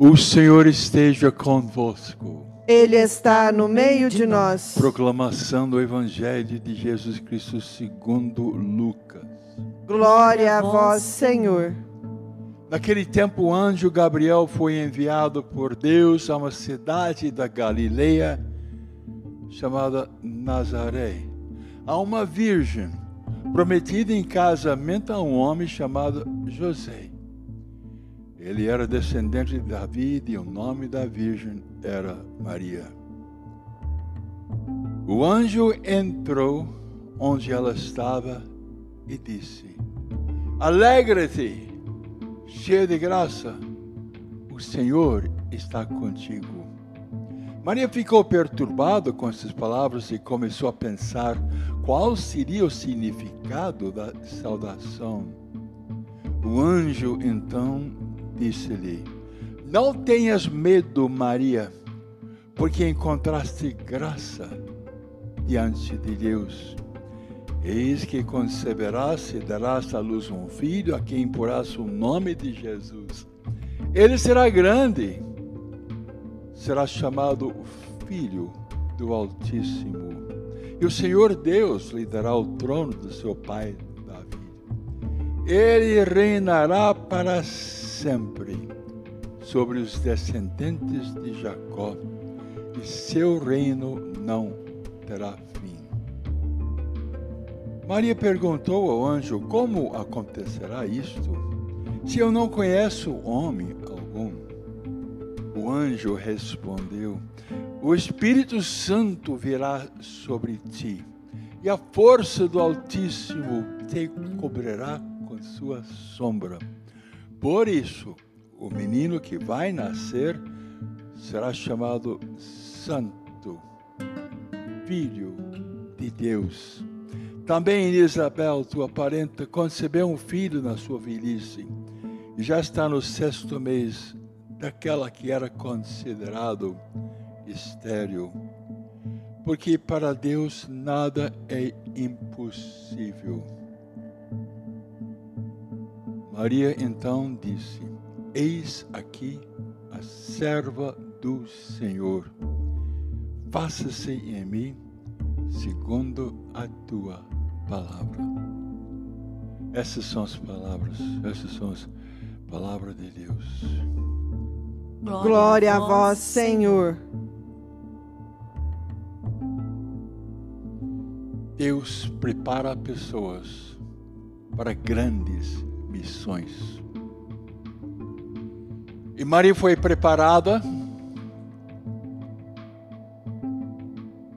O Senhor esteja convosco. Ele está no meio de nós. Proclamação do Evangelho de Jesus Cristo segundo Lucas. Glória a vós, Senhor. Naquele tempo, o anjo Gabriel foi enviado por Deus a uma cidade da Galileia chamada Nazaré, a uma virgem prometida em casamento a um homem chamado José. Ele era descendente de Davi e o nome da virgem era Maria. O anjo entrou onde ela estava e disse: Alegra-te, cheia de graça, o Senhor está contigo. Maria ficou perturbada com essas palavras e começou a pensar qual seria o significado da saudação. O anjo então disse-lhe: Não tenhas medo, Maria, porque encontraste graça diante de Deus. Eis que conceberás e darás à luz um filho a quem porás o nome de Jesus. Ele será grande, será chamado Filho do Altíssimo. E o Senhor Deus lhe dará o trono do seu pai Davi. Ele reinará para sempre sobre os descendentes de Jacó, e seu reino não terá fim. Maria perguntou ao anjo: Como acontecerá isto, se eu não conheço homem algum? O anjo respondeu: O Espírito Santo virá sobre ti, e a força do Altíssimo te cobrirá com sua sombra. Por isso, o menino que vai nascer será chamado Santo, Filho de Deus. Também Isabel, tua parenta, concebeu um filho na sua velhice e já está no sexto mês daquela que era considerado estéril. Porque para Deus nada é impossível. Maria então disse: Eis aqui a serva do Senhor. Faça-se em mim segundo a tua palavra. Essas são as palavras, essas são as palavras de Deus. Glória, Glória a vós, Senhor. Deus prepara pessoas para grandes missões. E Maria foi preparada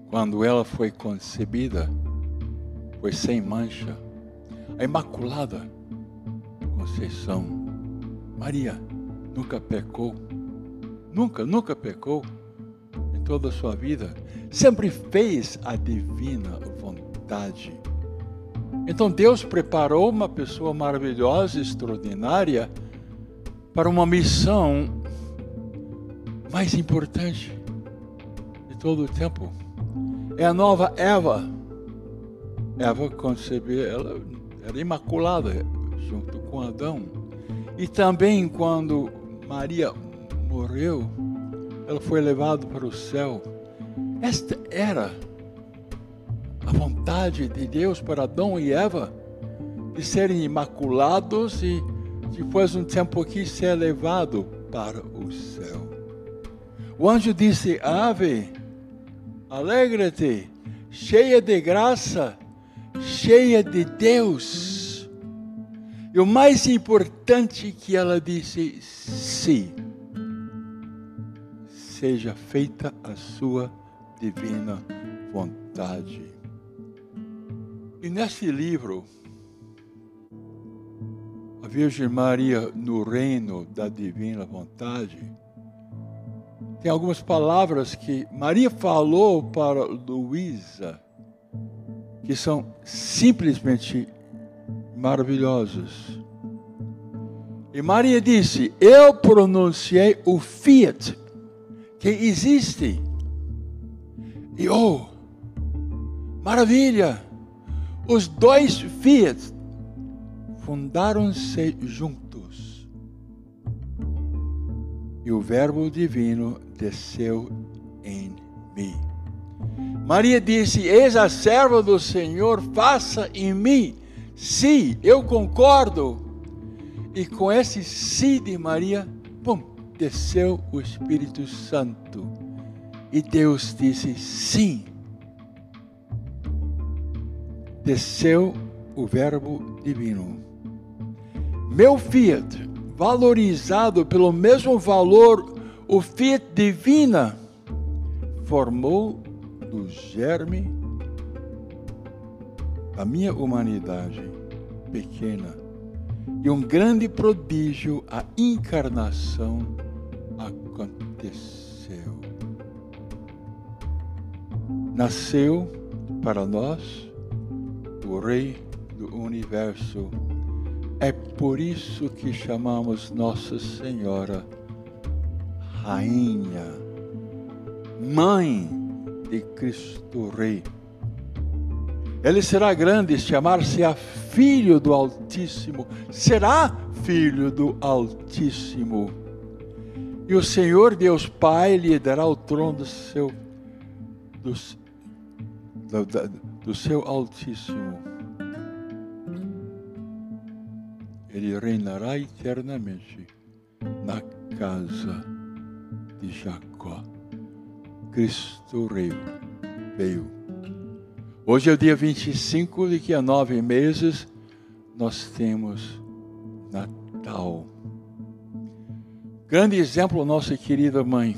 quando ela foi concebida, foi sem mancha, a Imaculada Conceição. Maria nunca pecou, nunca, nunca pecou em toda a sua vida, sempre fez a divina vontade então Deus preparou uma pessoa maravilhosa, extraordinária, para uma missão mais importante de todo o tempo. É a nova Eva. Eva concebeu, ela era imaculada junto com Adão. E também quando Maria morreu, ela foi levada para o céu. Esta era a vontade de Deus para Adão e Eva de serem imaculados e depois um tempo aqui ser levado para o céu. O anjo disse: Ave, alegra-te, cheia de graça, cheia de Deus. E o mais importante que ela disse: sim, seja feita a sua divina vontade. E nesse livro, a Virgem Maria no reino da divina vontade, tem algumas palavras que Maria falou para Luísa, que são simplesmente maravilhosas. E Maria disse: Eu pronunciei o fiat que existe. E oh, maravilha! Os dois Fiat fundaram-se juntos. e o Verbo divino desceu em mim. Maria disse: Eis a serva do Senhor, faça em mim. Sim, eu concordo. E com esse sim de Maria, pum, desceu o Espírito Santo. E Deus disse: Sim. Desceu o Verbo divino. Meu fiat, valorizado pelo mesmo valor, o fiat divina, formou do germe a minha humanidade pequena e um grande prodígio, a encarnação aconteceu. Nasceu para nós o Rei do Universo. É por isso que chamamos Nossa Senhora Rainha, Mãe de Cristo Rei. Ele será grande, chamar-se-á Filho do Altíssimo, será Filho do Altíssimo. E o Senhor Deus Pai lhe dará o trono do seu, do, do, do seu Altíssimo. Ele reinará eternamente na casa de Jacó. Cristo Rei veio. Hoje é o dia 25, daqui a nove meses nós temos Natal. Grande exemplo, nossa querida mãe,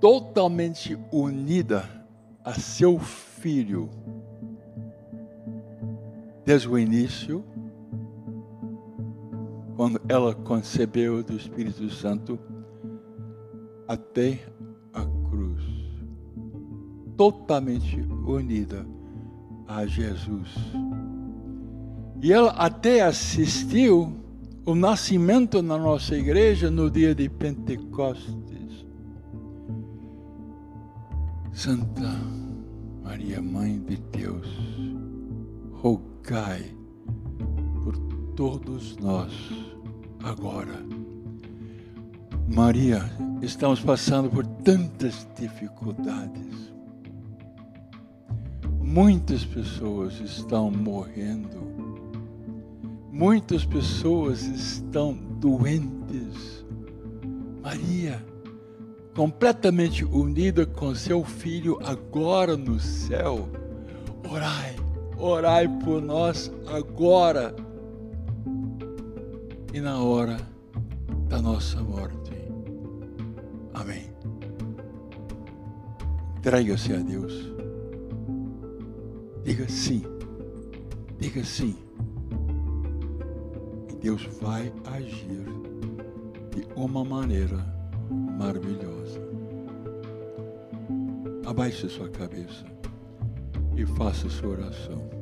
totalmente unida a seu filho, desde o início, quando ela concebeu do Espírito Santo, até totalmente unida a Jesus. E ela até assistiu o nascimento na nossa igreja no dia de Pentecostes. Santa Maria, Mãe de Deus, rogai por todos nós agora. Maria, estamos passando por tantas dificuldades Muitas pessoas estão morrendo. Muitas pessoas estão doentes. Maria, completamente unida com seu filho agora no céu, orai, orai por nós agora e na hora da nossa morte. Amém. Entrega-se a Deus. Diga sim. Diga sim. E Deus vai agir de uma maneira maravilhosa. Abaixe sua cabeça e faça sua oração.